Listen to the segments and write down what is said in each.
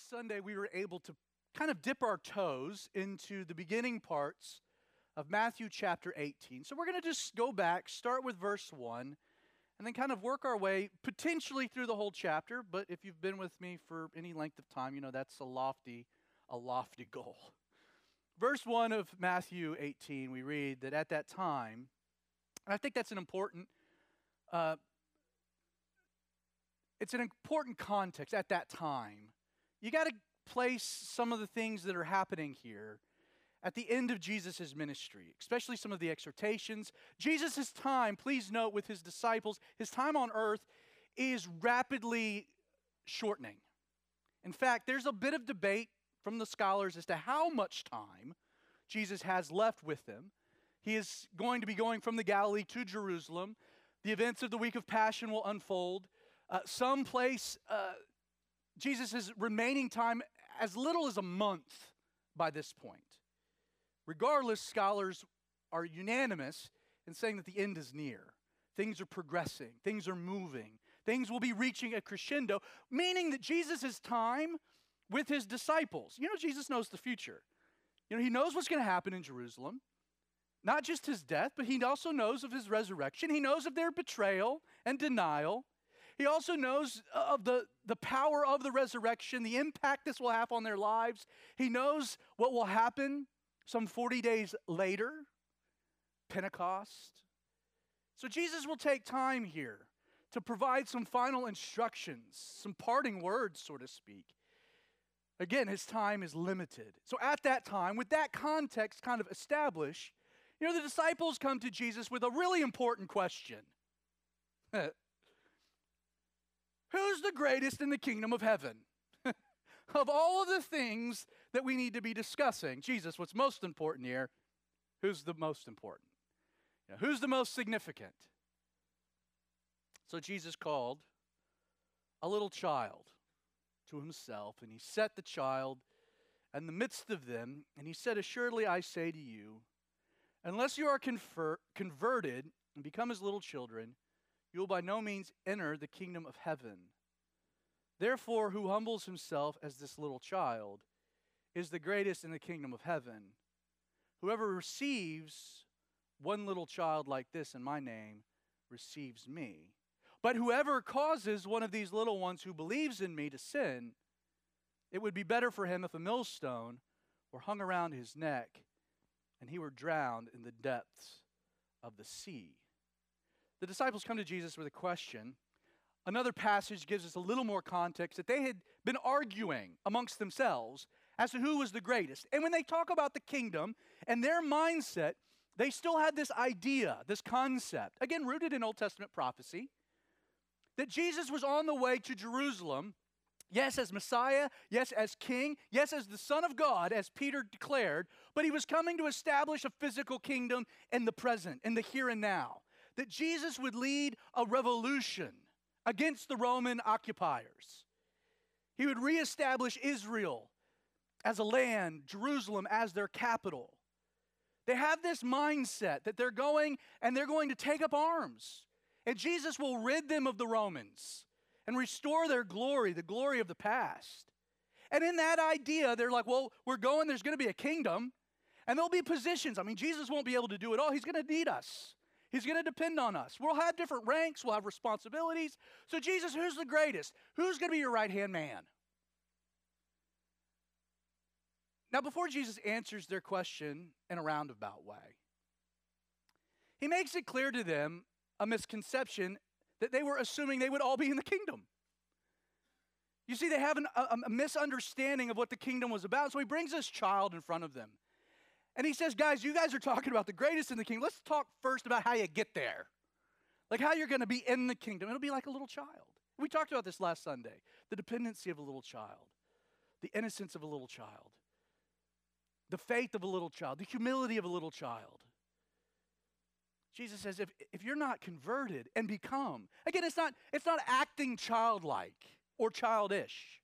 last Sunday, we were able to kind of dip our toes into the beginning parts of Matthew chapter 18. So we're going to just go back, start with verse 1, and then kind of work our way potentially through the whole chapter. But if you've been with me for any length of time, you know that's a lofty, a lofty goal. Verse 1 of Matthew 18, we read that at that time, and I think that's an important uh, it's an important context at that time. You got to place some of the things that are happening here at the end of Jesus' ministry, especially some of the exhortations. Jesus' time, please note, with his disciples, his time on earth is rapidly shortening. In fact, there's a bit of debate from the scholars as to how much time Jesus has left with them. He is going to be going from the Galilee to Jerusalem. The events of the week of Passion will unfold. Uh, some place uh, Jesus' remaining time as little as a month by this point. Regardless, scholars are unanimous in saying that the end is near. Things are progressing, things are moving, things will be reaching a crescendo, meaning that Jesus' time with his disciples, you know, Jesus knows the future. You know, he knows what's going to happen in Jerusalem. Not just his death, but he also knows of his resurrection. He knows of their betrayal and denial. He also knows of the, the power of the resurrection, the impact this will have on their lives. He knows what will happen some 40 days later, Pentecost. So Jesus will take time here to provide some final instructions, some parting words, so to speak. Again, his time is limited. So at that time, with that context kind of established, you know, the disciples come to Jesus with a really important question Who's the greatest in the kingdom of heaven? of all of the things that we need to be discussing, Jesus, what's most important here? Who's the most important? You know, who's the most significant? So Jesus called a little child to himself, and he set the child in the midst of them, and he said, Assuredly I say to you, unless you are confer- converted and become as little children, you will by no means enter the kingdom of heaven. Therefore, who humbles himself as this little child is the greatest in the kingdom of heaven. Whoever receives one little child like this in my name receives me. But whoever causes one of these little ones who believes in me to sin, it would be better for him if a millstone were hung around his neck and he were drowned in the depths of the sea the disciples come to Jesus with a question. Another passage gives us a little more context that they had been arguing amongst themselves as to who was the greatest. And when they talk about the kingdom and their mindset, they still had this idea, this concept, again, rooted in Old Testament prophecy, that Jesus was on the way to Jerusalem, yes, as Messiah, yes, as King, yes, as the Son of God, as Peter declared, but he was coming to establish a physical kingdom in the present, in the here and now that Jesus would lead a revolution against the Roman occupiers. He would reestablish Israel as a land, Jerusalem as their capital. They have this mindset that they're going and they're going to take up arms. And Jesus will rid them of the Romans and restore their glory, the glory of the past. And in that idea, they're like, well, we're going, there's going to be a kingdom, and there'll be positions. I mean, Jesus won't be able to do it all, he's going to need us. He's going to depend on us. We'll have different ranks, we'll have responsibilities. So, Jesus, who's the greatest? Who's going to be your right hand man? Now, before Jesus answers their question in a roundabout way, he makes it clear to them a misconception that they were assuming they would all be in the kingdom. You see, they have an, a, a misunderstanding of what the kingdom was about. So he brings this child in front of them. And he says, guys, you guys are talking about the greatest in the kingdom. Let's talk first about how you get there. Like how you're going to be in the kingdom. It'll be like a little child. We talked about this last Sunday the dependency of a little child, the innocence of a little child, the faith of a little child, the humility of a little child. Jesus says, if, if you're not converted and become, again, it's not, it's not acting childlike or childish,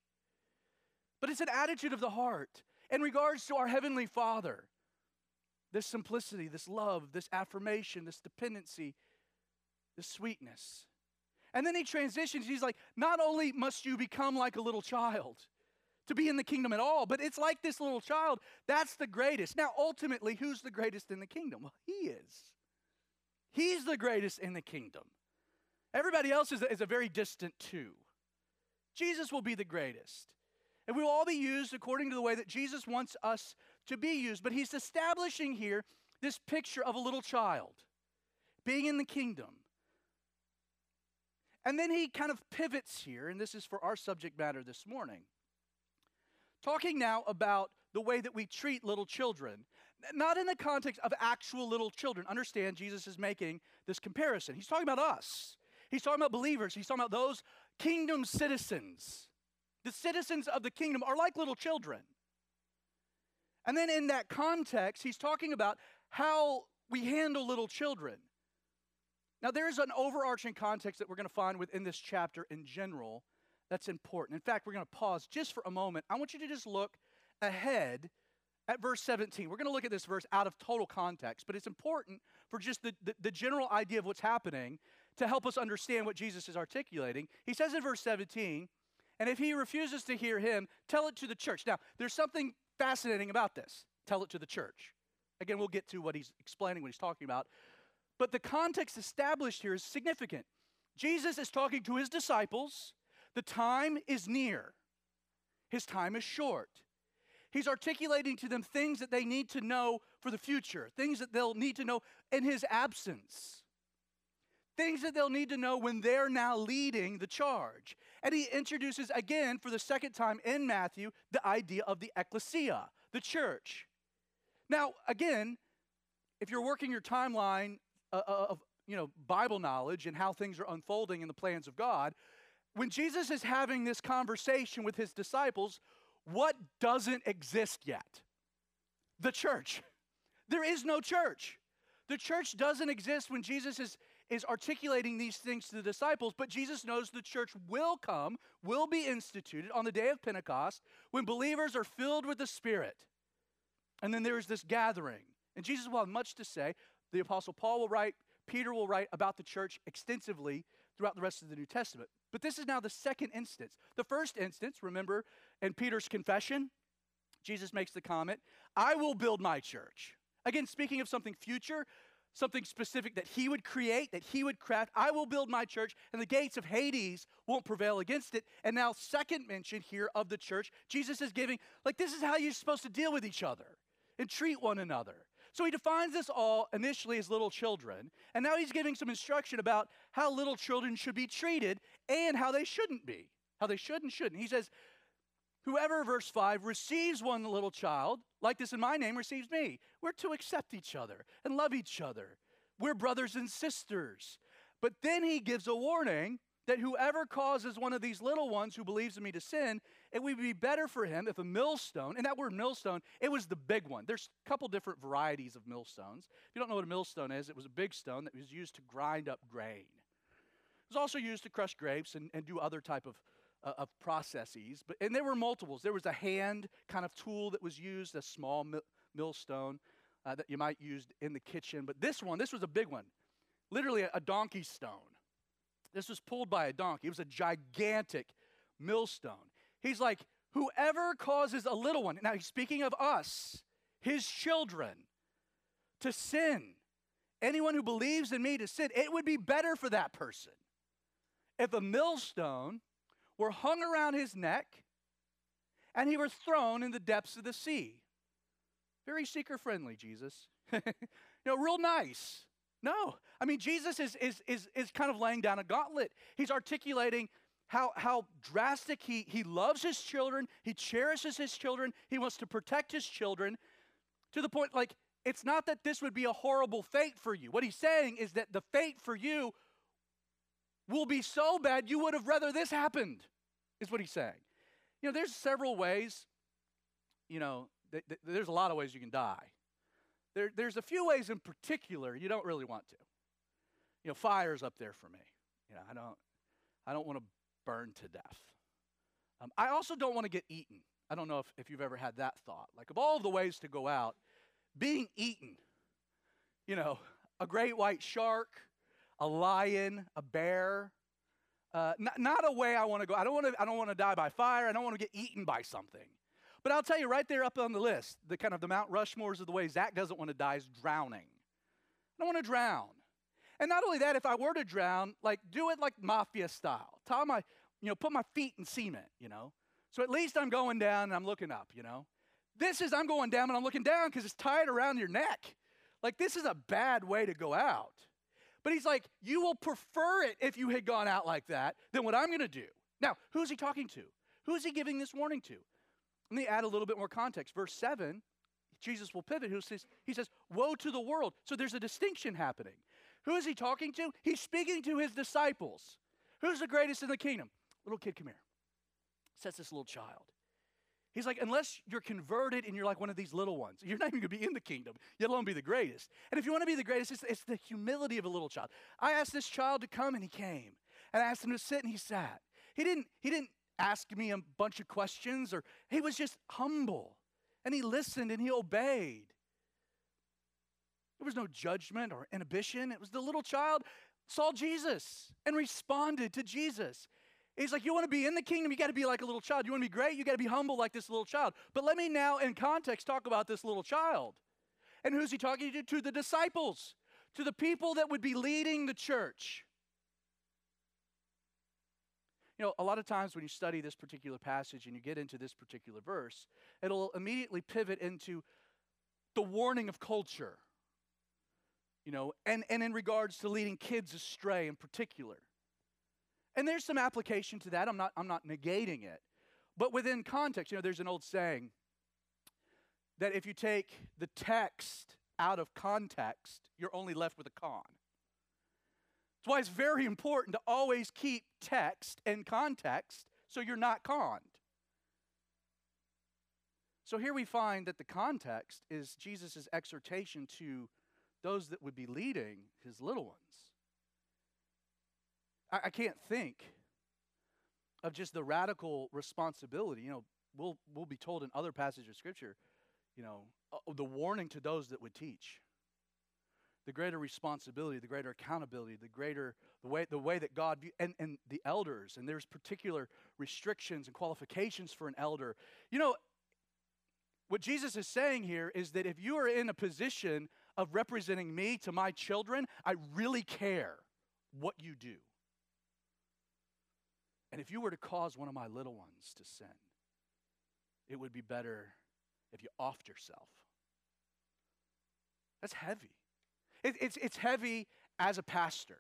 but it's an attitude of the heart in regards to our Heavenly Father this simplicity, this love, this affirmation, this dependency, this sweetness. And then he transitions. He's like, not only must you become like a little child, to be in the kingdom at all. But it's like this little child. That's the greatest. Now, ultimately, who's the greatest in the kingdom? Well, he is. He's the greatest in the kingdom. Everybody else is a, is a very distant two. Jesus will be the greatest. And we will all be used according to the way that Jesus wants us to be used. But he's establishing here this picture of a little child being in the kingdom. And then he kind of pivots here, and this is for our subject matter this morning. Talking now about the way that we treat little children, not in the context of actual little children. Understand, Jesus is making this comparison. He's talking about us, he's talking about believers, he's talking about those kingdom citizens. The citizens of the kingdom are like little children. And then in that context, he's talking about how we handle little children. Now, there's an overarching context that we're going to find within this chapter in general that's important. In fact, we're going to pause just for a moment. I want you to just look ahead at verse 17. We're going to look at this verse out of total context, but it's important for just the, the, the, general idea of what's happening to help us understand what Jesus is articulating. He says in verse 17, and if he refuses to hear him, tell it to the church. Now, there's something fascinating about this. Tell it to the church. Again, we'll get to what he's explaining, what he's talking about. But the context established here is significant. Jesus is talking to his disciples. The time is near, his time is short. He's articulating to them things that they need to know for the future, things that they'll need to know in his absence, things that they'll need to know when they're now leading the charge. And he introduces again for the second time in Matthew the idea of the ecclesia, the church. Now, again, if you're working your timeline uh, uh, of you know Bible knowledge and how things are unfolding in the plans of God, when Jesus is having this conversation with his disciples, what doesn't exist yet? The church. There is no church. The church doesn't exist when Jesus is, is articulating these things to the disciples, but Jesus knows the church will come, will be instituted on the day of Pentecost when believers are filled with the Spirit. And then there is this gathering. And Jesus will have much to say. The Apostle Paul will write, Peter will write about the church extensively throughout the rest of the New Testament. But this is now the second instance. The first instance, remember, in Peter's confession, Jesus makes the comment, I will build my church. Again, speaking of something future, something specific that he would create, that he would craft. I will build my church, and the gates of Hades won't prevail against it. And now, second mention here of the church, Jesus is giving, like, this is how you're supposed to deal with each other and treat one another. So he defines this all initially as little children, and now he's giving some instruction about how little children should be treated and how they shouldn't be, how they should and shouldn't. He says, Whoever, verse 5, receives one little child, like this in my name, receives me. We're to accept each other and love each other. We're brothers and sisters. But then he gives a warning that whoever causes one of these little ones who believes in me to sin, it would be better for him if a millstone, and that word millstone, it was the big one. There's a couple different varieties of millstones. If you don't know what a millstone is, it was a big stone that was used to grind up grain. It was also used to crush grapes and, and do other type of, uh, of processes. But, and there were multiples. There was a hand kind of tool that was used, a small millstone uh, that you might use in the kitchen. But this one, this was a big one, literally a, a donkey stone. This was pulled by a donkey. It was a gigantic millstone. He's like, whoever causes a little one, now he's speaking of us, his children, to sin, anyone who believes in me to sin, it would be better for that person if a millstone were hung around his neck and he was thrown in the depths of the sea. Very seeker friendly, Jesus. you know, real nice. No. I mean, Jesus is, is, is, is kind of laying down a gauntlet. He's articulating how, how drastic he, he loves his children, he cherishes his children, he wants to protect his children to the point like it's not that this would be a horrible fate for you. What he's saying is that the fate for you will be so bad you would have rather this happened, is what he's saying. You know, there's several ways, you know, th- th- there's a lot of ways you can die. There, there's a few ways in particular you don't really want to. You know, fire's up there for me. You know, I don't, I don't want to burn to death. Um, I also don't want to get eaten. I don't know if, if you've ever had that thought. Like, of all the ways to go out, being eaten, you know, a great white shark, a lion, a bear, Uh, not, not a way I want to go. I don't want to. I don't want to die by fire. I don't want to get eaten by something. But I'll tell you right there up on the list, the kind of the Mount Rushmores of the way Zach doesn't want to die is drowning. I don't want to drown. And not only that, if I were to drown, like do it like mafia style. Tie my, you know, put my feet in cement, you know. So at least I'm going down and I'm looking up, you know. This is I'm going down and I'm looking down because it's tied around your neck. Like this is a bad way to go out. But he's like, you will prefer it if you had gone out like that than what I'm going to do. Now, who's he talking to? Who is he giving this warning to? Let me add a little bit more context. Verse 7, Jesus will pivot. Who says, he says, Woe to the world. So there's a distinction happening. Who is he talking to? He's speaking to his disciples. Who's the greatest in the kingdom? Little kid, come here. Says this little child. He's like, unless you're converted and you're like one of these little ones, you're not even going to be in the kingdom, yet alone be the greatest. And if you want to be the greatest, it's, it's the humility of a little child. I asked this child to come and he came. And I asked him to sit and he sat. He didn't, he didn't ask me a bunch of questions or he was just humble. And he listened and he obeyed. There was no judgment or inhibition. It was the little child saw Jesus and responded to Jesus. He's like, You want to be in the kingdom? You got to be like a little child. You want to be great? You got to be humble like this little child. But let me now, in context, talk about this little child. And who's he talking to? To the disciples, to the people that would be leading the church. You know, a lot of times when you study this particular passage and you get into this particular verse, it'll immediately pivot into the warning of culture. You know, and, and in regards to leading kids astray in particular. And there's some application to that. I'm not, I'm not negating it. But within context, you know, there's an old saying that if you take the text out of context, you're only left with a con. That's why it's very important to always keep text in context so you're not conned. So here we find that the context is Jesus' exhortation to those that would be leading his little ones. I, I can't think of just the radical responsibility. You know, we'll, we'll be told in other passages of Scripture, you know, the warning to those that would teach. The greater responsibility, the greater accountability, the greater the way the way that God view, and, and the elders, and there's particular restrictions and qualifications for an elder. You know, what Jesus is saying here is that if you are in a position of representing me to my children, I really care what you do. And if you were to cause one of my little ones to sin, it would be better if you offed yourself. That's heavy. It, it's, it's heavy as a pastor.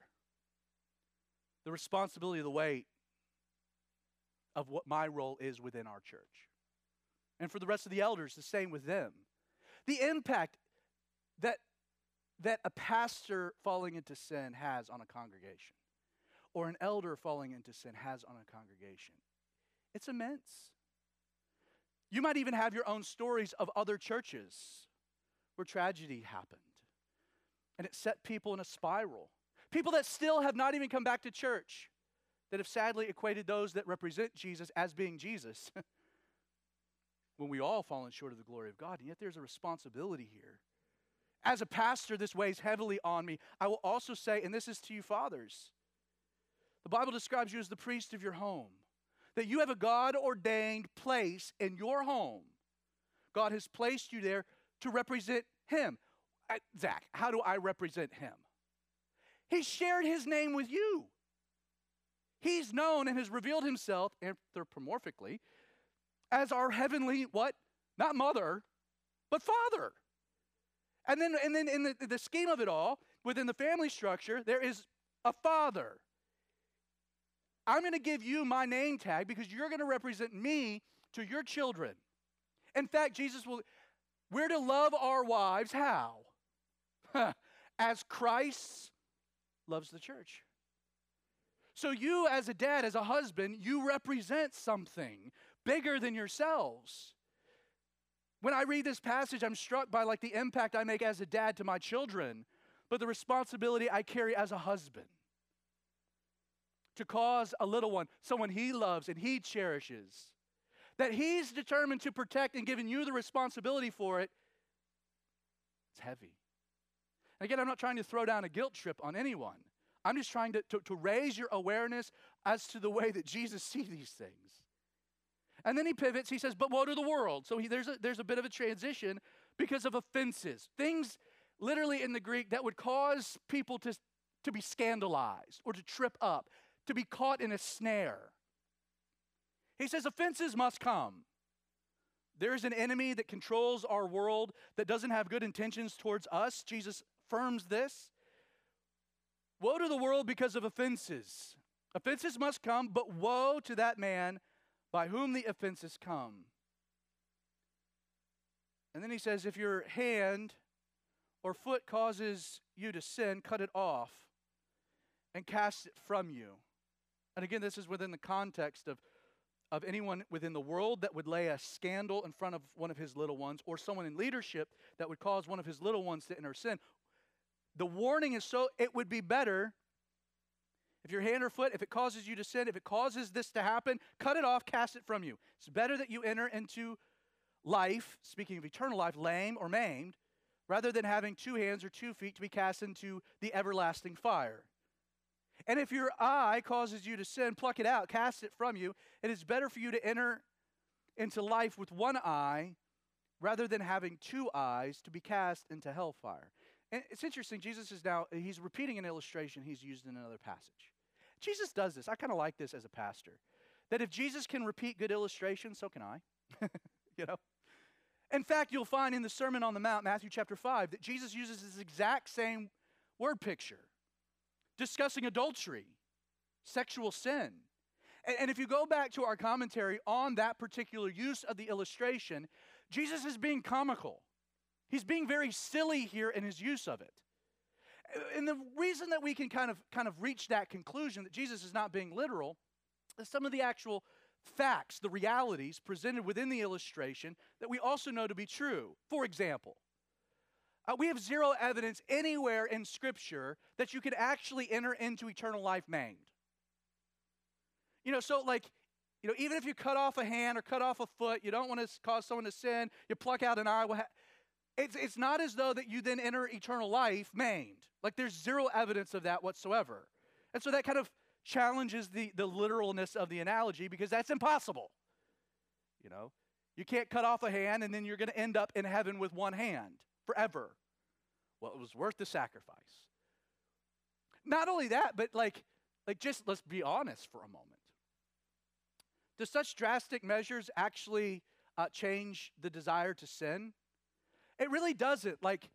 The responsibility, the weight of what my role is within our church. And for the rest of the elders, the same with them. The impact that, that a pastor falling into sin has on a congregation or an elder falling into sin has on a congregation. It's immense. You might even have your own stories of other churches where tragedy happened and it set people in a spiral. People that still have not even come back to church, that have sadly equated those that represent Jesus as being Jesus. when we all fallen short of the glory of God. And yet there's a responsibility here. As a pastor, this weighs heavily on me. I will also say, and this is to you, fathers, the Bible describes you as the priest of your home, that you have a God ordained place in your home. God has placed you there to represent Him. Zach, how do I represent Him? He shared His name with you. He's known and has revealed Himself anthropomorphically as our heavenly, what? Not mother, but father. And then, and then in the, the scheme of it all, within the family structure, there is a father I'm going to give you my name tag because you're going to represent me to your children. In fact, Jesus will, we're to love our wives how? as Christ loves the church. So, you as a dad, as a husband, you represent something bigger than yourselves. When I read this passage, I'm struck by like the impact I make as a dad to my children, but the responsibility I carry as a husband to cause a little one, someone he loves and he cherishes, that he's determined to protect and giving you the responsibility for it, it's heavy. And again, I'm not trying to throw down a guilt trip on anyone. I'm just trying to, to, to raise your awareness as to the way that Jesus sees these things. And then he pivots. He says, But woe to the world. So he, there's, a, there's a bit of a transition because of offenses. Things literally in the Greek that would cause people to, to be scandalized or to trip up, to be caught in a snare. He says, Offenses must come. There is an enemy that controls our world that doesn't have good intentions towards us. Jesus affirms this. Woe to the world because of offenses. Offenses must come, but woe to that man by whom the offenses come. And then he says, if your hand or foot causes you to sin, cut it off and cast it from you. And again, this is within the context of, of anyone within the world that would lay a scandal in front of one of his little ones, or someone in leadership that would cause one of his little ones to enter sin. The warning is so it would be better if your hand or foot, if it causes you to sin, if it causes this to happen, cut it off, cast it from you. It's better that you enter into life, speaking of eternal life, lame or maimed, rather than having two hands or two feet to be cast into the everlasting fire. And if your eye causes you to sin, pluck it out, cast it from you. It is better for you to enter into life with one eye rather than having two eyes to be cast into hellfire. And it's interesting, Jesus is now, he's repeating an illustration he's used in another passage. Jesus does this. I kind of like this as a pastor. That if Jesus can repeat good illustrations, so can I. you know? In fact, you'll find in the Sermon on the Mount, Matthew chapter 5, that Jesus uses this exact same word picture discussing adultery, sexual sin. And, and if you go back to our commentary on that particular use of the illustration, Jesus is being comical. He's being very silly here in his use of it. And the reason that we can kind of kind of reach that conclusion that Jesus is not being literal is some of the actual facts, the realities presented within the illustration that we also know to be true. For example, uh, we have zero evidence anywhere in Scripture that you could actually enter into eternal life maimed. You know, so like, you know, even if you cut off a hand or cut off a foot, you don't want to cause someone to sin, you pluck out an eye, it's, it's not as though that you then enter eternal life maimed. Like there's zero evidence of that whatsoever. And so that kind of challenges the, the literalness of the analogy because that's impossible. You know, you can't cut off a hand and then you're going to end up in heaven with one hand forever. Well, it was worth the sacrifice. Not only that, but like, like just let's be honest for a moment. Do such drastic measures actually uh, change the desire to sin? It really doesn't. Like,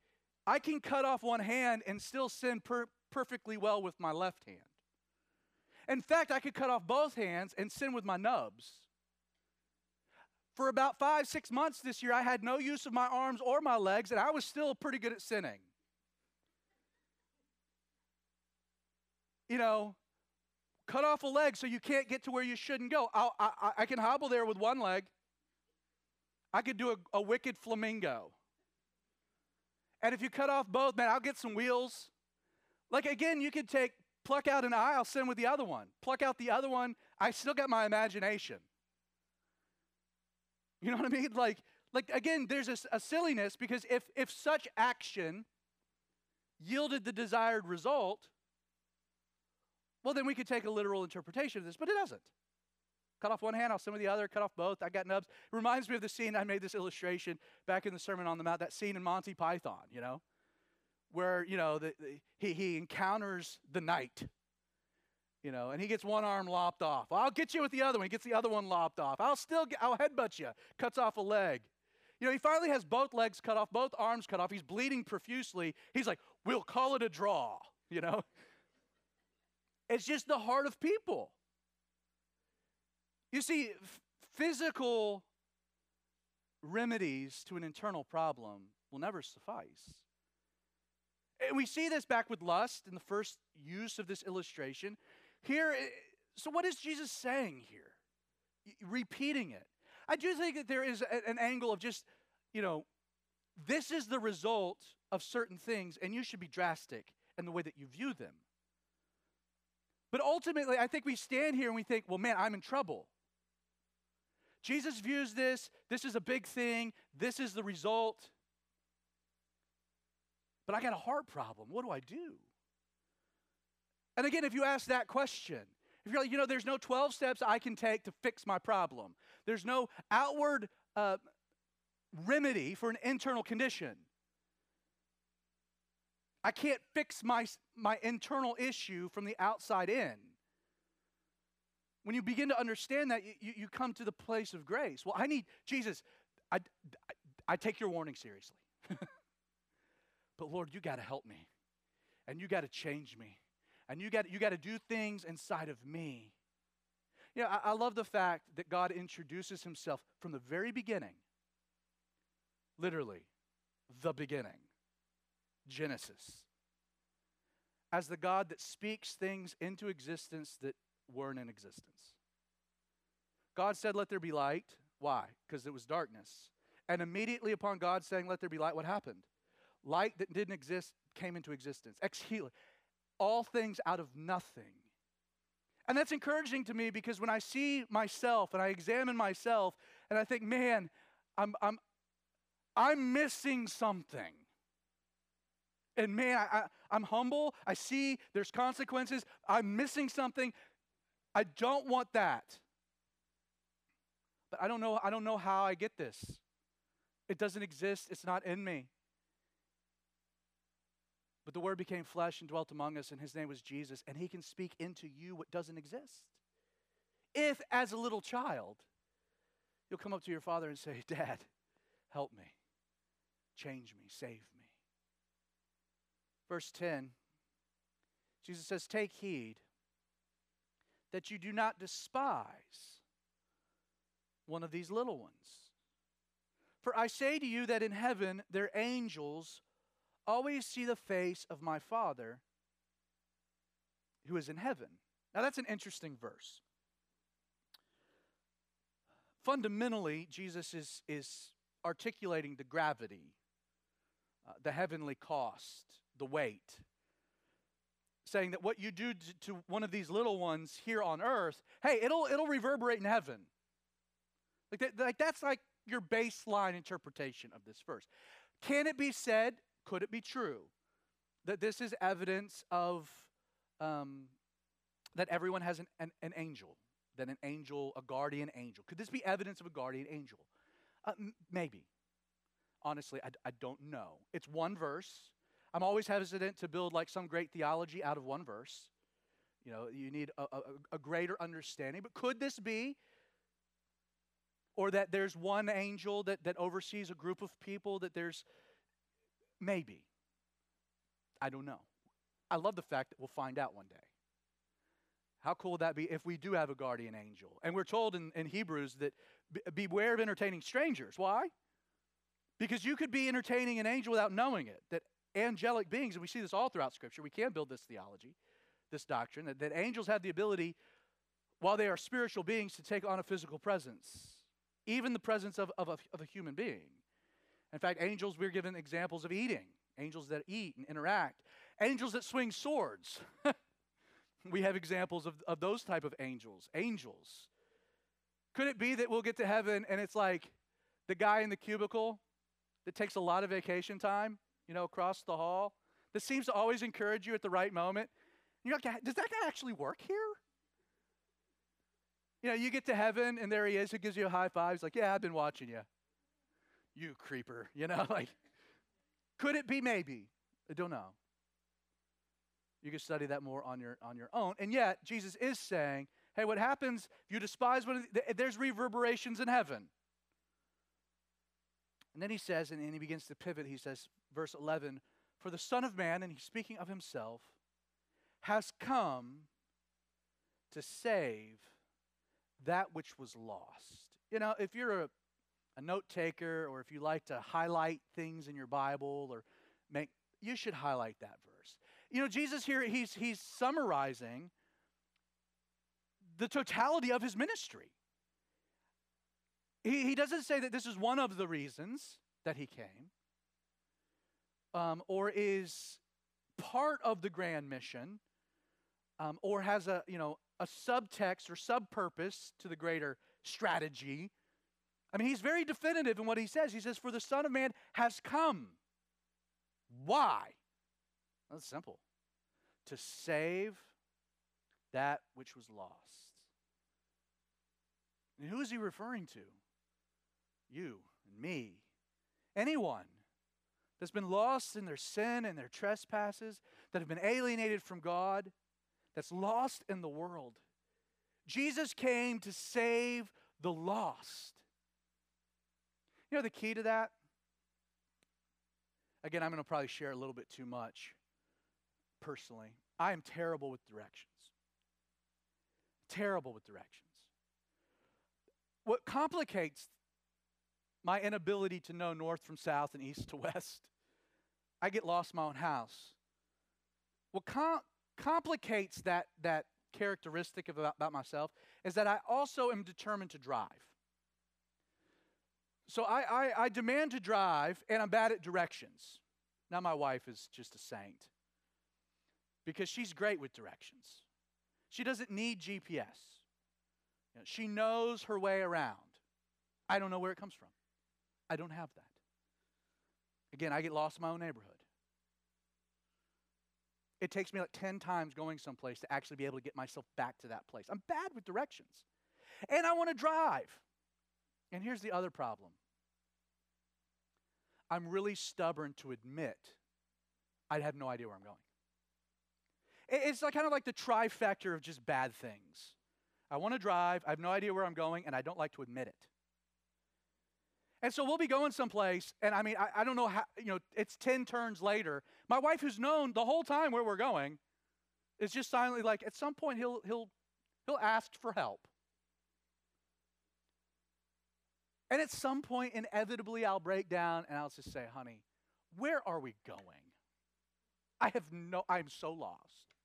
I can cut off one hand and still sin per- perfectly well with my left hand. In fact, I could cut off both hands and sin with my nubs. For about five, six months this year, I had no use of my arms or my legs, and I was still pretty good at sinning. You know, cut off a leg so you can't get to where you shouldn't go. I, I, I can hobble there with one leg. I could do a, a wicked flamingo. And if you cut off both, man, I'll get some wheels. Like again, you could take, pluck out an eye, I'll sin with the other one. Pluck out the other one, I still got my imagination. You know what I mean? Like, like again, there's a, a silliness because if if such action yielded the desired result, well, then we could take a literal interpretation of this, but it doesn't. Cut off one hand, I'll send with the other. Cut off both, I got nubs. It reminds me of the scene, I made this illustration back in the Sermon on the Mount, that scene in Monty Python, you know, where, you know, the, the, he, he encounters the knight, you know, and he gets one arm lopped off. I'll get you with the other one. He gets the other one lopped off. I'll still get, I'll headbutt you. Cuts off a leg. You know, he finally has both legs cut off, both arms cut off. He's bleeding profusely. He's like, we'll call it a draw, you know? It's just the heart of people. You see, f- physical remedies to an internal problem will never suffice. And we see this back with lust in the first use of this illustration. Here, eh, so what is Jesus saying here? repeating it. I do think that there is an angle of just, you know, this is the result of certain things, and you should be drastic in the way that you view them. But ultimately, I think we stand here and we think, well, man, I'm in trouble. Jesus views this, this is a big thing, this is the result. But I got a heart problem. What do I do? And again, if you ask that question, if you're like, you know, there's no 12 steps I can take to fix my problem, there's no outward uh, remedy for an internal condition. I can't fix my, my internal issue from the outside in. When you begin to understand that, you, you come to the place of grace. Well, I need, Jesus, I, I, I take your warning seriously. but Lord, you got to help me. And you got to change me. And you got, you got to do things inside of me. You know, I, I love the fact that God introduces himself from the very beginning, literally, the beginning, Genesis, as the God that speaks things into existence that weren't in existence. God said, Let there be light. Why? Because it was darkness. And immediately upon God saying, Let there be light, what happened? Light that didn't exist came into existence. Ex all things out of nothing. And that's encouraging to me because when I see myself and I examine myself and I think, man, I'm, I'm, I'm missing something. And man, I, I, am humble. I see there's consequences. I'm missing something. I don't want that. But I don't know, I don't know how I get this. It doesn't exist, it's not in me. But the Word became flesh and dwelt among us, and His name was Jesus, and He can speak into you what doesn't exist. If, as a little child, you'll come up to your father and say, Dad, help me, change me, save me. Verse 10, Jesus says, Take heed that you do not despise one of these little ones. For I say to you that in heaven their angels always see the face of my Father who is in heaven. Now, that's an interesting verse. Fundamentally, Jesus is, is articulating the gravity, uh, the heavenly cost, the weight, saying that what you do to one of these little ones here on earth, hey, it'll, it'll reverberate in heaven. Like, that, like that's like your baseline interpretation of this verse. Can it be said could it be true that this is evidence of um, that everyone has an, an, an, angel, that an angel, a guardian angel? Could this be evidence of a guardian angel? Uh, m- maybe. Honestly, I, I don't know. It's one verse. I'm always hesitant to build like some great theology out of one verse. You know, you need a, a, a greater understanding. But could this be or that there's one angel that, that oversees a group of people, that there's Maybe. I don't know. I love the fact that we'll find out one day. How cool would that be if we do have a guardian angel? And we're told in, in Hebrews that beware of entertaining strangers. Why? Because you could be entertaining an angel without knowing it. That angelic beings, and we see this all throughout Scripture, we can build this theology, this doctrine, that, that angels have the ability, while they are spiritual beings, to take on a physical presence, even the presence of, of, a, of a human being. In fact, angels, we're given examples of eating angels that eat and interact, angels that swing swords. we have examples of, of those type of angels. Angels. Could it be that we'll get to heaven and it's like the guy in the cubicle that takes a lot of vacation time, you know, across the hall, that seems to always encourage you at the right moment? You're like, does that guy actually work here? You know, you get to heaven and there he is who gives you a high five. He's like, yeah, I've been watching you you creeper, you know, like, could it be maybe? I don't know. You can study that more on your, on your own. And yet, Jesus is saying, hey, what happens if you despise one the, there's reverberations in heaven. And then he says, and he begins to pivot, he says, verse 11, for the Son of Man, and he's speaking of himself, has come to save that which was lost. You know, if you're a a note taker or if you like to highlight things in your Bible or make, you should highlight that verse. You know, Jesus here, he's, he's summarizing the totality of his ministry. He, he doesn't say that this is one of the reasons that he came um, or is part of the grand mission um, or has a, you know, a subtext or subpurpose to the greater strategy I mean, he's very definitive in what he says. He says, For the Son of Man has come. Why? That's simple. To save that which was lost. And who is he referring to? You and me. Anyone that's been lost in their sin and their trespasses, that have been alienated from God, that's lost in the world. Jesus came to save the lost. You know the key to that? Again, I'm going to probably share a little bit too much personally. I am terrible with directions. Terrible with directions. What complicates my inability to know north from south and east to west, I get lost in my own house. What com- complicates that, that characteristic about, about myself is that I also am determined to drive. So I, I, I demand to drive, and I'm bad at directions. Now, my wife is just a saint because she's great with directions. She doesn't need GPS, you know, she knows her way around. I don't know where it comes from, I don't have that. Again, I get lost in my own neighborhood. It takes me like 10 times going someplace to actually be able to get myself back to that place. I'm bad with directions. And I want to drive. And here's the other problem I'm really stubborn to admit I have no idea where I'm going. It's like kind of like the trifecta of just bad things. I want to drive, I have no idea where I'm going, and I don't like to admit it. And so we'll be going someplace, and I mean, I, I, don't know how, you know, it's 10 turns later. My wife, who's known the whole time where we're going, is just silently like, at some point, he'll, he'll, he'll ask for help. And at some point, inevitably, I'll break down and I'll just say, honey, where are we going? I have no, I'm so lost.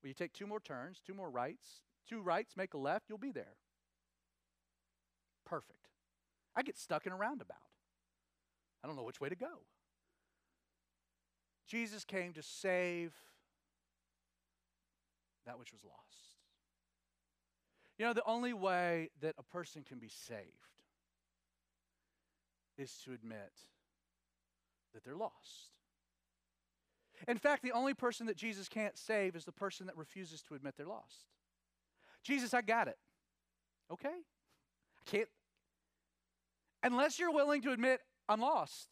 Well, you take two more turns, two more rights, two rights, make a left, you'll be there. Perfect. I get stuck in a roundabout. I don't know which way to go. Jesus came to save that which was lost. You know, the only way that a person can be saved is to admit that they're lost. In fact, the only person that Jesus can't save is the person that refuses to admit they're lost. Jesus, I got it. Okay? I can't. Unless you're willing to admit, I'm lost.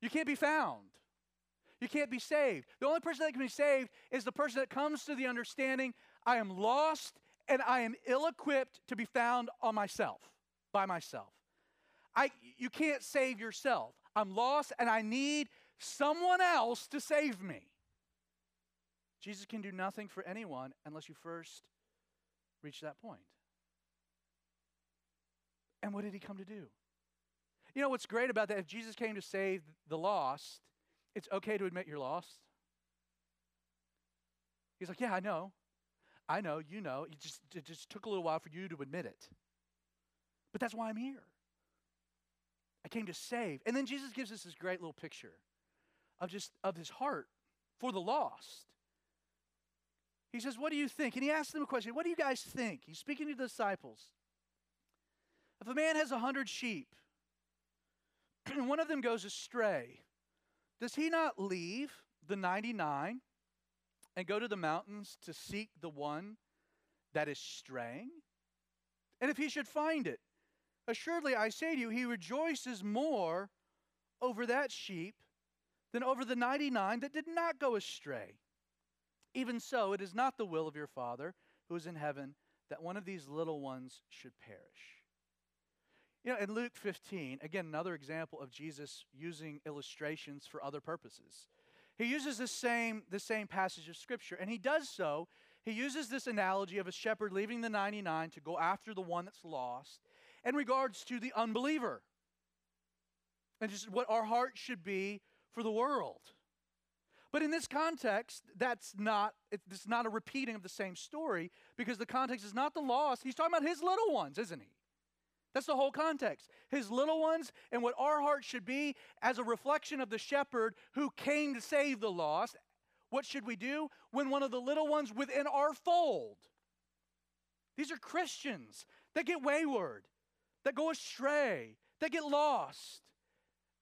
You can't be found. You can't be saved. The only person that can be saved is the person that comes to the understanding I am lost and I am ill equipped to be found on myself, by myself. I, you can't save yourself. I'm lost and I need someone else to save me. Jesus can do nothing for anyone unless you first reach that point. And what did he come to do? You know what's great about that? If Jesus came to save the lost, it's okay to admit you're lost. He's like, Yeah, I know. I know, you know. It just, it just took a little while for you to admit it. But that's why I'm here. I came to save. And then Jesus gives us this great little picture of just of his heart for the lost. He says, What do you think? And he asks them a question What do you guys think? He's speaking to the disciples. If a man has a hundred sheep and one of them goes astray, does he not leave the 99 and go to the mountains to seek the one that is straying? And if he should find it, assuredly I say to you, he rejoices more over that sheep than over the 99 that did not go astray. Even so, it is not the will of your Father who is in heaven that one of these little ones should perish. You know, in Luke 15, again, another example of Jesus using illustrations for other purposes. He uses the same, the same passage of Scripture, and he does so. He uses this analogy of a shepherd leaving the 99 to go after the one that's lost in regards to the unbeliever and just what our heart should be for the world. But in this context, that's not it's not a repeating of the same story because the context is not the lost. He's talking about his little ones, isn't he? That's the whole context. His little ones and what our heart should be as a reflection of the shepherd who came to save the lost. What should we do when one of the little ones within our fold? These are Christians that get wayward, that go astray, that get lost.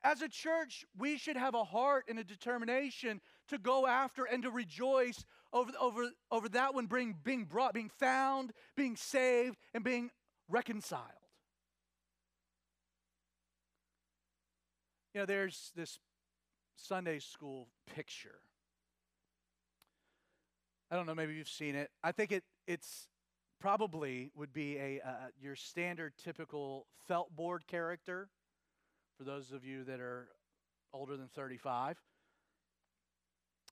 As a church, we should have a heart and a determination to go after and to rejoice over, over, over that one being, being brought, being found, being saved, and being reconciled. You know, there's this Sunday school picture. I don't know, maybe you've seen it. I think it, it's probably would be a uh, your standard typical felt board character for those of you that are older than 35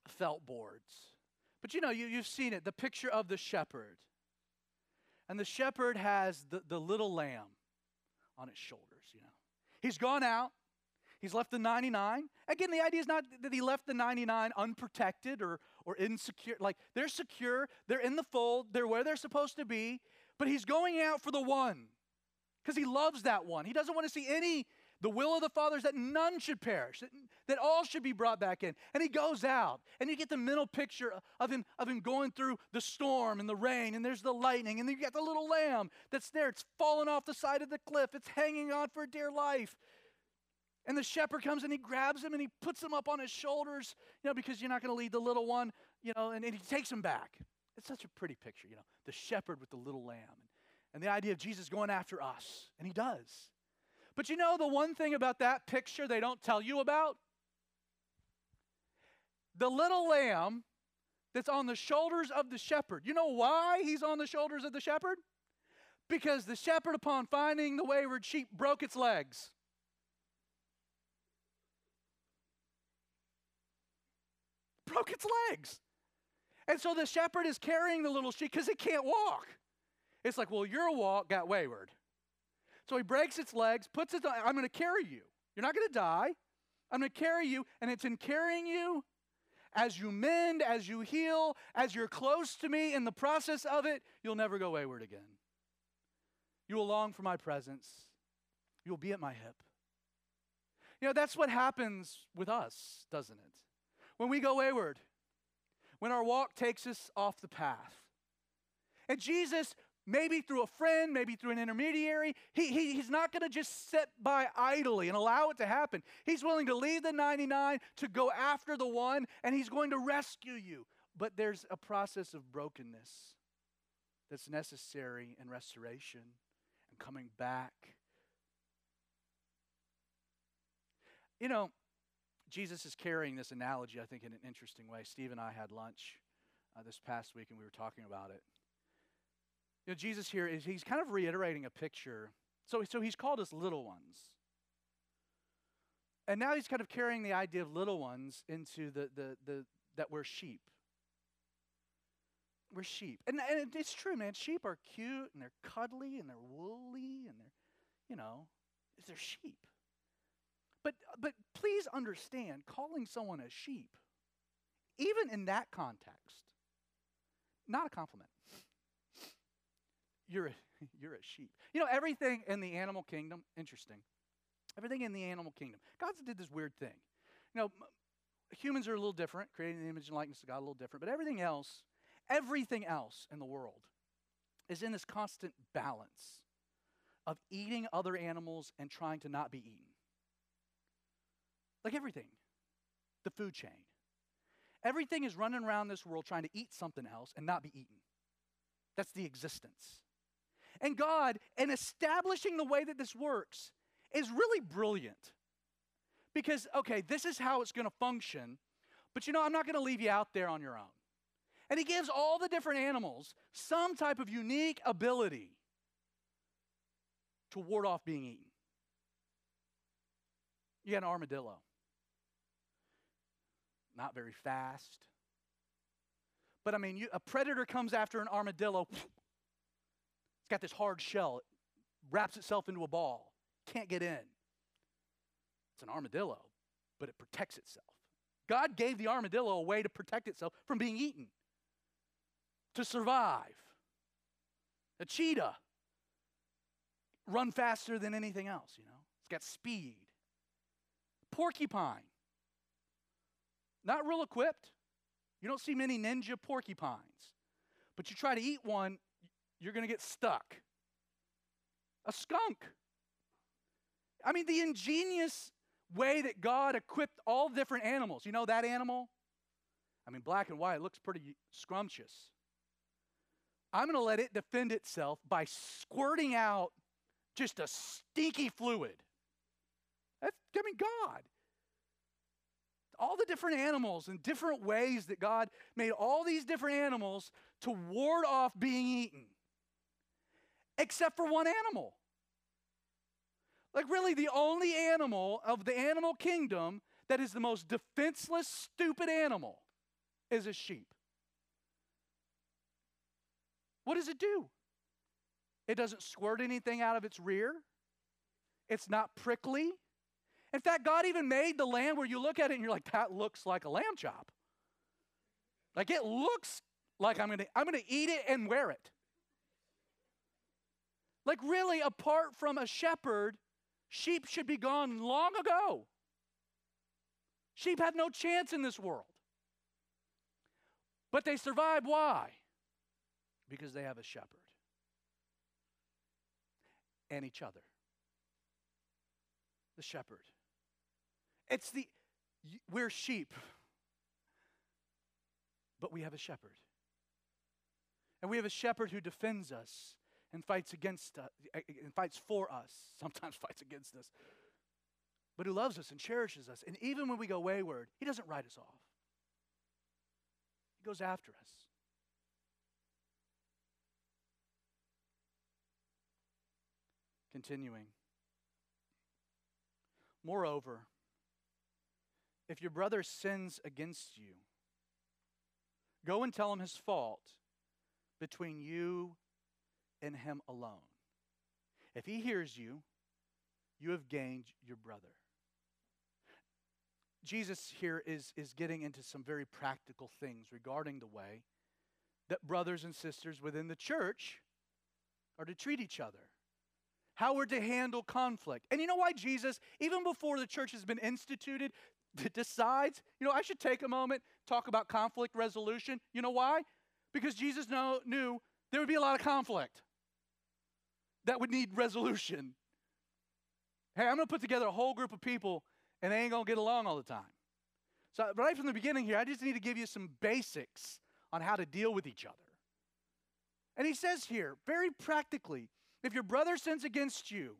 felt boards but you know you, you've seen it the picture of the shepherd and the shepherd has the, the little lamb on his shoulders you know he's gone out He's left the 99. Again, the idea is not that he left the 99 unprotected or, or insecure. Like, they're secure, they're in the fold, they're where they're supposed to be, but he's going out for the one because he loves that one. He doesn't want to see any, the will of the Father is that none should perish, that, that all should be brought back in. And he goes out, and you get the mental picture of him, of him going through the storm and the rain, and there's the lightning, and then you got the little lamb that's there. It's fallen off the side of the cliff, it's hanging on for dear life. And the shepherd comes and he grabs him and he puts him up on his shoulders, you know, because you're not going to lead the little one, you know, and, and, he takes him back. It's such a pretty picture, you know, the shepherd with the little lamb. And, and the idea of Jesus going after us, and he does. But you know the one thing about that picture they don't tell you about? The little lamb that's on the shoulders of the shepherd. You know why he's on the shoulders of the shepherd? Because the shepherd, upon finding the wayward sheep, broke its legs. Broke its legs. And so the shepherd is carrying the little sheep because it can't walk. It's like, well, your walk got wayward. So he breaks its legs, puts it on, I'm going to carry you. You're not going to die. I'm going to carry you. And it's in carrying you as you mend, as you heal, as you're close to me in the process of it, you'll never go wayward again. You will long for my presence. You'll be at my hip. You know, that's what happens with us, doesn't it? When we go wayward, when our walk takes us off the path. And Jesus, maybe through a friend, maybe through an intermediary, he, he, he's not going to just sit by idly and allow it to happen. He's willing to leave the 99 to go after the one, and he's going to rescue you. But there's a process of brokenness that's necessary in restoration and coming back. You know, Jesus is carrying this analogy, I think, in an interesting way. Steve and I had lunch uh, this past week, and we were talking about it. You know, Jesus here is he's kind of reiterating a picture. So, so he's called us little ones. And now he's kind of carrying the idea of little ones into the, the, the that we're sheep. We're sheep. And, and it's true, man. Sheep are cute and they're cuddly and they're woolly and they're, you know, they're sheep. But, but please understand, calling someone a sheep, even in that context, not a compliment. You're a, you're a sheep. You know, everything in the animal kingdom, interesting. Everything in the animal kingdom. God did this weird thing. You know, humans are a little different, creating the image and likeness of God a little different, but everything else, everything else in the world is in this constant balance of eating other animals and trying to not be eaten. Like everything, the food chain. Everything is running around this world trying to eat something else and not be eaten. That's the existence. And God, in establishing the way that this works, is really brilliant. Because, okay, this is how it's going to function, but you know, I'm not going to leave you out there on your own. And He gives all the different animals some type of unique ability to ward off being eaten. You got an armadillo not very fast. But I mean, you, a predator comes after an armadillo. It's got this hard shell. It wraps itself into a ball. Can't get in. It's an armadillo, but it protects itself. God gave the armadillo a way to protect itself from being eaten, to survive. A cheetah run faster than anything else, you know. It's got speed. Porcupine not real equipped. You don't see many ninja porcupines. But you try to eat one, you're going to get stuck. A skunk. I mean, the ingenious way that God equipped all different animals. You know that animal? I mean, black and white looks pretty scrumptious. I'm going to let it defend itself by squirting out just a stinky fluid. That's, I mean, God. All the different animals and different ways that God made all these different animals to ward off being eaten, except for one animal. Like, really, the only animal of the animal kingdom that is the most defenseless, stupid animal is a sheep. What does it do? It doesn't squirt anything out of its rear, it's not prickly. In fact, God even made the lamb where you look at it and you're like, that looks like a lamb chop. Like it looks like I'm gonna, I'm gonna eat it and wear it. Like, really, apart from a shepherd, sheep should be gone long ago. Sheep have no chance in this world. But they survive. Why? Because they have a shepherd and each other. The shepherd. It's the, we're sheep, but we have a shepherd. And we have a shepherd who defends us and fights against uh, us, and fights for us, sometimes fights against us, but who loves us and cherishes us. And even when we go wayward, he doesn't write us off. He goes after us. Continuing. Moreover, if your brother sins against you, go and tell him his fault between you and him alone. If he hears you, you have gained your brother. Jesus here is, is getting into some very practical things regarding the way that brothers and sisters within the church are to treat each other, how we're to handle conflict. And you know why Jesus, even before the church has been instituted, decides, you know, I should take a moment, talk about conflict resolution. You know why? Because Jesus know, knew there would be a lot of conflict that would need resolution. Hey, I'm going to put together a whole group of people and they ain't going to get along all the time. So, right from the beginning here, I just need to give you some basics on how to deal with each other. And he says here, very practically, if your brother sins against you,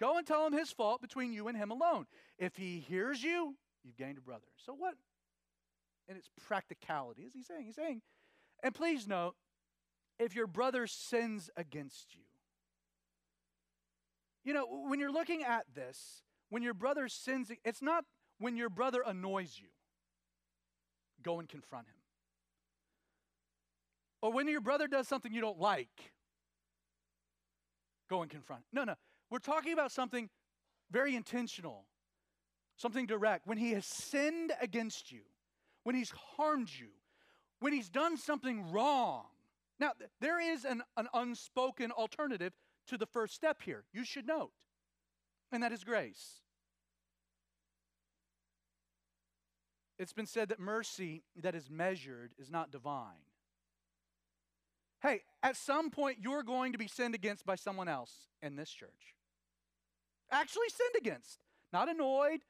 go and tell him his fault between you and him alone. If he hears you, you've gained a brother. So, what in its practicality is he saying? He's saying, and please note, if your brother sins against you, you know, when you're looking at this, when your brother sins, it's not when your brother annoys you. Go and confront him. Or when your brother does something you don't like, go and confront. No, no. We're talking about something very intentional, something direct. When he has sinned against you, when he's harmed you, when he's done something wrong. Now, there is an, an unspoken alternative to the first step here, you should note, and that is grace. It's been said that mercy that is measured is not divine. Hey, at some point you're going to be sinned against by someone else in this church. Actually sinned against. Not annoyed,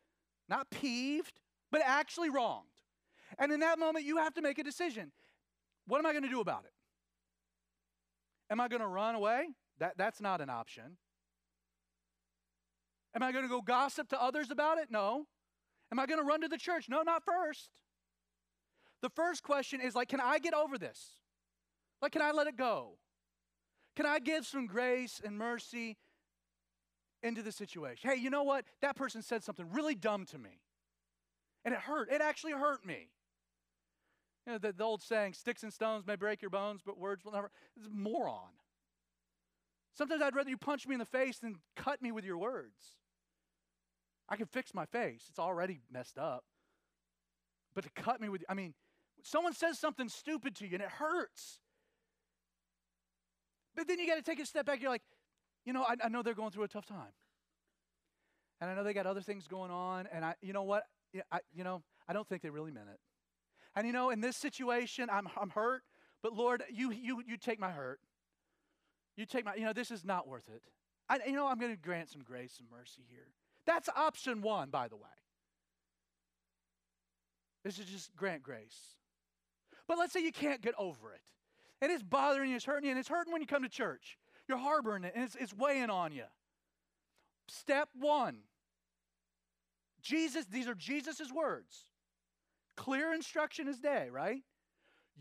not peeved, but actually wronged. And in that moment, you have to make a decision. What am I going to do about it? Am I going to run away? That, that's not an option. Am I going to go gossip to others about it? No. Am I going to run to the church? No, not first. The first question is like, can I get over this? Like, can I let it go? Can I give some grace and mercy into the situation? Hey, you know what? That person said something really dumb to me. And it hurt. It actually hurt me. You know, the, the old saying, sticks and stones may break your bones, but words will never. It's a moron. Sometimes I'd rather you punch me in the face than cut me with your words. I can fix my face, it's already messed up. But to cut me with, I mean, someone says something stupid to you and it hurts. But then you got to take a step back. You're like, you know, I, I know they're going through a tough time. And I know they got other things going on. And I, you know what? I, you know, I don't think they really meant it. And you know, in this situation, I'm, I'm hurt, but Lord, you, you, you take my hurt. You take my, you know, this is not worth it. I, you know, I'm going to grant some grace and mercy here. That's option one, by the way. This is just grant grace. But let's say you can't get over it. And it's bothering you, it's hurting you, and it's hurting when you come to church. You're harboring it, and it's, it's weighing on you. Step one Jesus, these are Jesus' words. Clear instruction is day, right?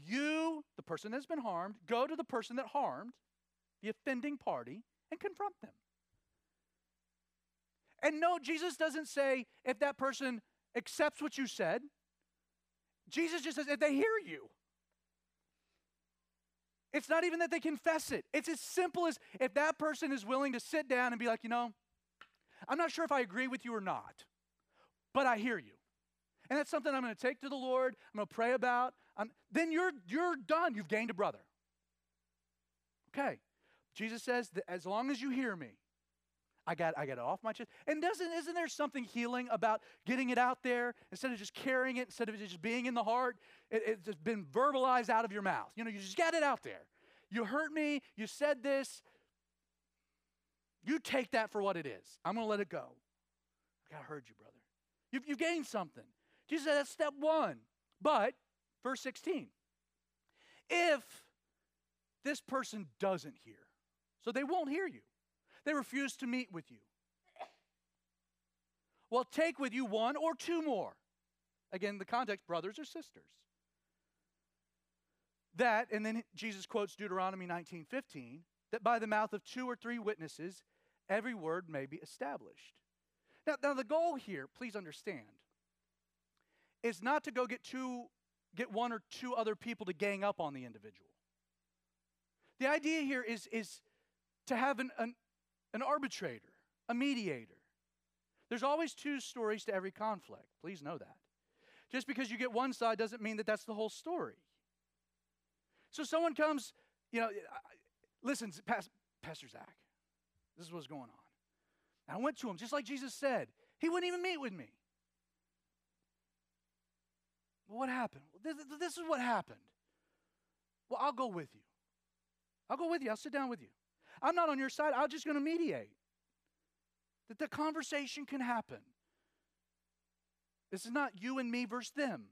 You, the person that's been harmed, go to the person that harmed, the offending party, and confront them. And no, Jesus doesn't say if that person accepts what you said. Jesus just says if they hear you. It's not even that they confess it. It's as simple as if that person is willing to sit down and be like, you know, I'm not sure if I agree with you or not, but I hear you. And that's something I'm going to take to the Lord. I'm going to pray about. I'm, then you're, you're done. You've gained a brother. Okay. Jesus says that as long as you hear me, I got, I got it off my chest. And doesn't, isn't there something healing about getting it out there instead of just carrying it, instead of it just being in the heart? It, it's just been verbalized out of your mouth. You know, you just got it out there. You hurt me. You said this. You take that for what it is. I'm going to let it go. I heard you, brother. You've, you've gained something. Jesus said that's step one. But, verse 16, if this person doesn't hear, so they won't hear you, they refuse to meet with you. Well, take with you one or two more. Again, the context, brothers or sisters. That, and then Jesus quotes Deuteronomy 19 15, that by the mouth of two or three witnesses, every word may be established. Now, now the goal here, please understand, is not to go get two, get one or two other people to gang up on the individual. The idea here is, is to have an, an, an arbitrator, a mediator. There's always two stories to every conflict. Please know that. Just because you get one side doesn't mean that that's the whole story. So someone comes, you know, listen, Pastor Zach, this is what's going on. And I went to him, just like Jesus said. He wouldn't even meet with me. What happened? This, this is what happened. Well, I'll go with you. I'll go with you. I'll sit down with you. I'm not on your side. I'm just going to mediate. That the conversation can happen. This is not you and me versus them.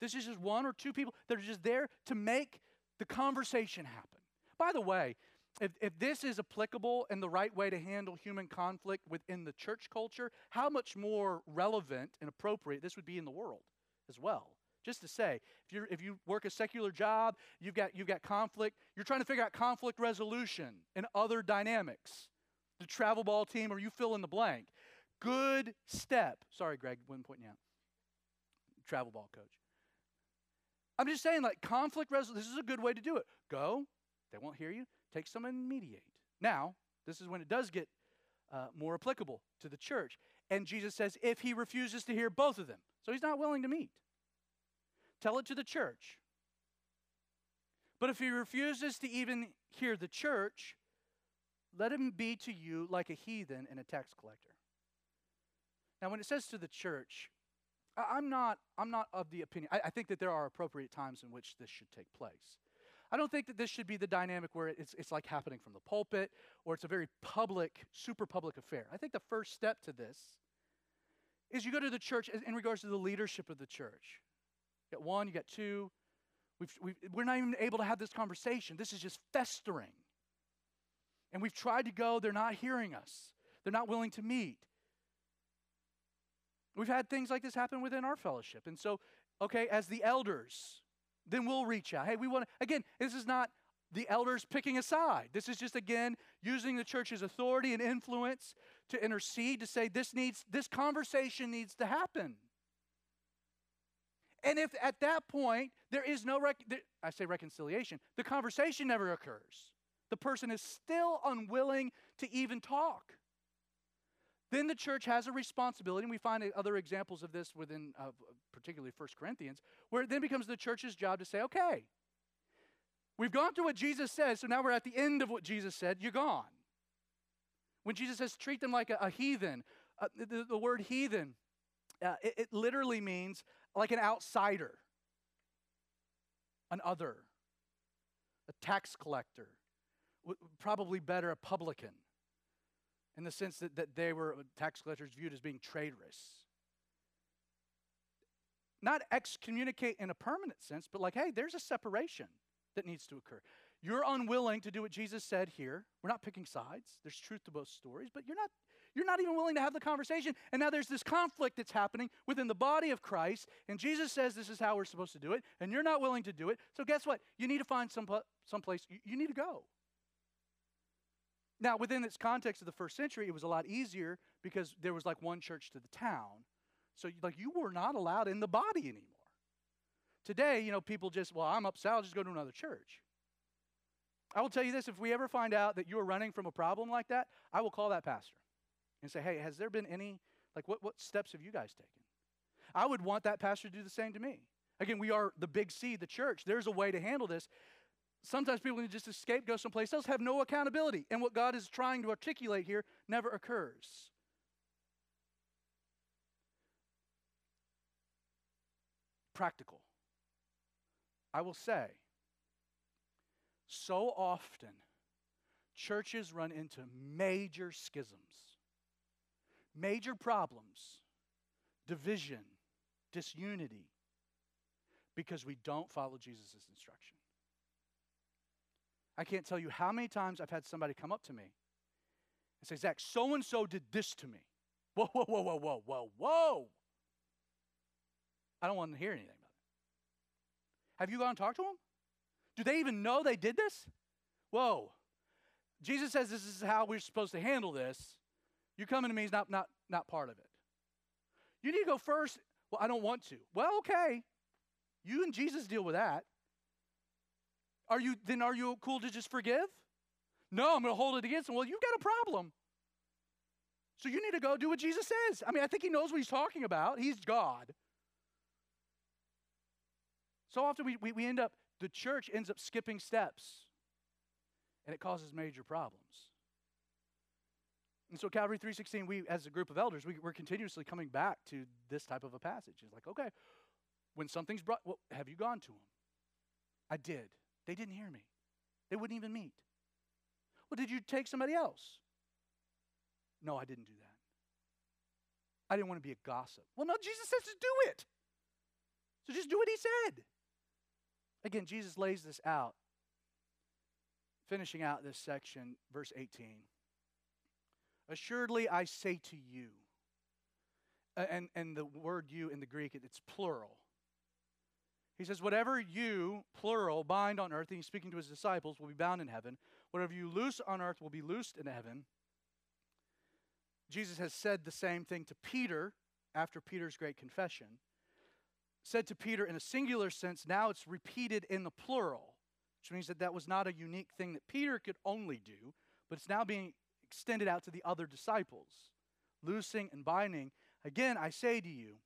This is just one or two people that are just there to make the conversation happen. By the way, if, if this is applicable and the right way to handle human conflict within the church culture, how much more relevant and appropriate this would be in the world as well. Just to say, if, you if you work a secular job, you've got, you've got conflict, you're trying to figure out conflict resolution and other dynamics. The travel ball team, or you fill in the blank. Good step. Sorry, Greg, wasn't pointing out. Travel ball coach. I'm just saying, like, conflict resolution, this is a good way to do it. Go, they won't hear you, take someone and mediate. Now, this is when it does get uh, more applicable to the church. And Jesus says, if he refuses to hear both of them, so he's not willing to meet. Tell it to the church. But if he refuses to even hear the church, let him be to you like a heathen and a tax collector. Now, when it says to the church, I'm not, I'm not of the opinion. I, I, think that there are appropriate times in which this should take place. I don't think that this should be the dynamic where it's, it's like happening from the pulpit or it's a very public, super public affair. I think the first step to this is you go to the church in regards to the leadership of the church. You got one, you got two. We've, we've, we're not even able to have this conversation. This is just festering. And we've tried to go, they're not hearing us, they're not willing to meet. We've had things like this happen within our fellowship. And so, okay, as the elders, then we'll reach out. Hey, we want to, again, this is not the elders picking a side. This is just, again, using the church's authority and influence to intercede, to say this needs, this conversation needs to happen. And if at that point there is no, rec- I say reconciliation, the conversation never occurs. The person is still unwilling to even talk. Then the church has a responsibility, and we find other examples of this within, uh, particularly 1 Corinthians, where it then becomes the church's job to say, okay, we've gone through what Jesus says, so now we're at the end of what Jesus said, you're gone. When Jesus says, treat them like a, a heathen, uh, the, the, word heathen, uh, it, it literally means like an outsider, an other, a tax collector, probably better, a publican, in the sense that, that they were, tax collectors viewed as being traitorous. not excommunicate in a permanent sense, but like, hey, there's a separation that needs to occur. You're unwilling to do what Jesus said here. We're not picking sides. There's truth to both stories, but you're not you're not even willing to have the conversation. And now there's this conflict that's happening within the body of Christ, and Jesus says this is how we're supposed to do it, and you're not willing to do it. So guess what? You need to find some someplace you, need to go. Now, within its context of the first century, it was a lot easier because there was like one church to the town. So, like, you were not allowed in the body anymore. Today, you know, people just, well, I'm upset, I'll just go to another church. I will tell you this if we ever find out that you are running from a problem like that, I will call that pastor and say, hey, has there been any, like, what, what steps have you guys taken? I would want that pastor to do the same to me. Again, we are the big C, the church. There's a way to handle this. Sometimes people can just escape, go someplace else, have no accountability. And what God is trying to articulate here never occurs. Practical. I will say, so often churches run into major schisms, major problems, division, disunity, because we don't follow Jesus' instruction. I can't tell you how many times I've had somebody come up to me and say, Zach, so and so did this to me. Whoa, whoa, whoa, whoa, whoa, whoa, whoa. I don't want to hear anything about it. Have you gone and talked to them? Do they even know they did this? Whoa. Jesus says this is how we're supposed to handle this. You coming to me is not, not, not part of it. You need to go first. Well, I don't want to. Well, okay. You and Jesus deal with that. Are you then are you cool to just forgive? No, I'm going to hold it against him. Well, you've got a problem. So you need to go do what Jesus says. I mean, I think he knows what he's talking about. He's God. So often we, we, we end up, the church ends up skipping steps, and it causes major problems. And so Calvary 316, we as a group of elders, we, we're continuously coming back to this type of a passage. It's like, okay, when something's brought, well, have you gone to him? I did. They didn't hear me. They wouldn't even meet. Well, did you take somebody else? No, I didn't do that. I didn't want to be a gossip. Well, no, Jesus says to do it. So just do what he said. Again, Jesus lays this out. Finishing out this section, verse 18. Assuredly, I say to you, uh, and, and the word you in the Greek, it's plural. He says, Whatever you, plural, bind on earth, and he's speaking to his disciples, will be bound in heaven. Whatever you loose on earth will be loosed in heaven. Jesus has said the same thing to Peter after Peter's great confession. Said to Peter in a singular sense, now it's repeated in the plural, which means that that was not a unique thing that Peter could only do, but it's now being extended out to the other disciples. Loosing and binding. Again, I say to you,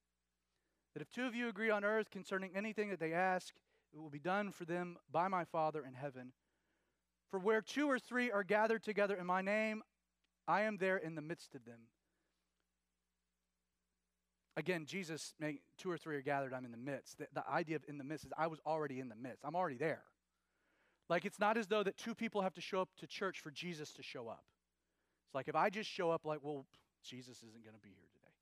that if two of you agree on earth concerning anything that they ask, it will be done for them by my Father in heaven. For where two or three are gathered together in my name, I am there in the midst of them. Again, Jesus, two or three are gathered, I'm in the midst. The, the idea of in the midst is I was already in the midst. I'm already there. Like it's not as though that two people have to show up to church for Jesus to show up. It's like if I just show up, like, well, Jesus isn't going to be here today.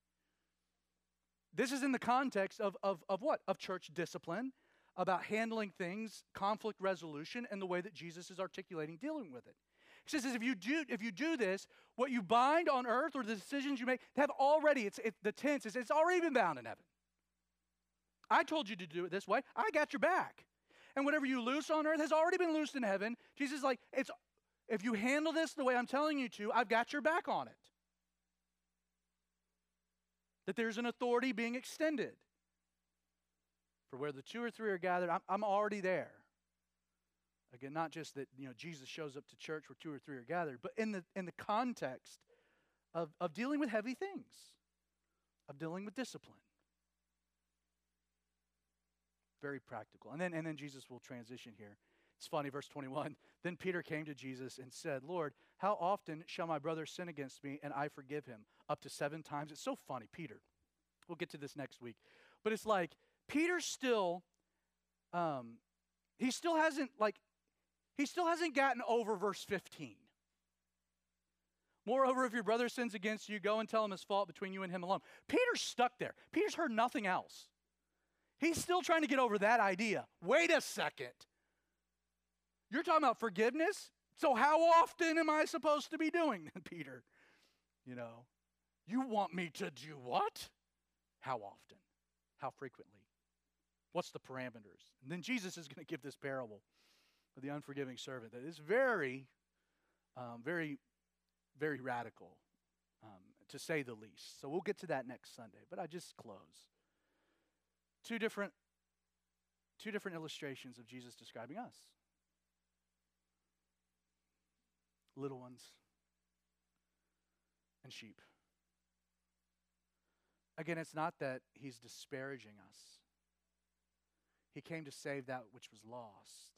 This is in the context of, of, of what? Of church discipline, about handling things, conflict resolution, and the way that Jesus is articulating dealing with it. He says, if you do, if you do this, what you bind on earth or the decisions you make have already, it's, it, the tense is it's already been bound in heaven. I told you to do it this way. I got your back. And whatever you loose on earth has already been loosed in heaven. Jesus is like, it's if you handle this the way I'm telling you to, I've got your back on it that there's an authority being extended. For where the two or three are gathered, I'm, I'm already there. Again, not just that you know Jesus shows up to church where two or three are gathered, but in the in the context of, of dealing with heavy things, of dealing with discipline. Very practical. And then and then Jesus will transition here. It's funny, verse 21. Then Peter came to Jesus and said, Lord, how often shall my brother sin against me and I forgive him? Up to seven times. It's so funny, Peter. We'll get to this next week. But it's like, Peter still, um, he still hasn't, like, he still hasn't gotten over verse 15. Moreover, if your brother sins against you, go and tell him his fault between you and him alone. Peter's stuck there. Peter's heard nothing else. He's still trying to get over that idea. Wait a second. You're talking about forgiveness? So, how often am I supposed to be doing, that, Peter? You know, you want me to do what? How often? How frequently? What's the parameters? And then Jesus is going to give this parable of the unforgiving servant that is very, um, very, very radical, um, to say the least. So we'll get to that next Sunday. But I just close. Two different, two different illustrations of Jesus describing us. Little ones and sheep. Again, it's not that he's disparaging us. He came to save that which was lost.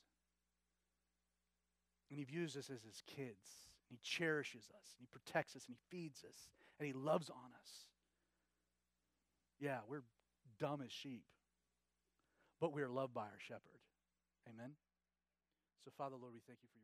And he views us as his kids. He cherishes us, and he protects us, and he feeds us, and he loves on us. Yeah, we're dumb as sheep, but we are loved by our shepherd. Amen. So, Father, Lord, we thank you for your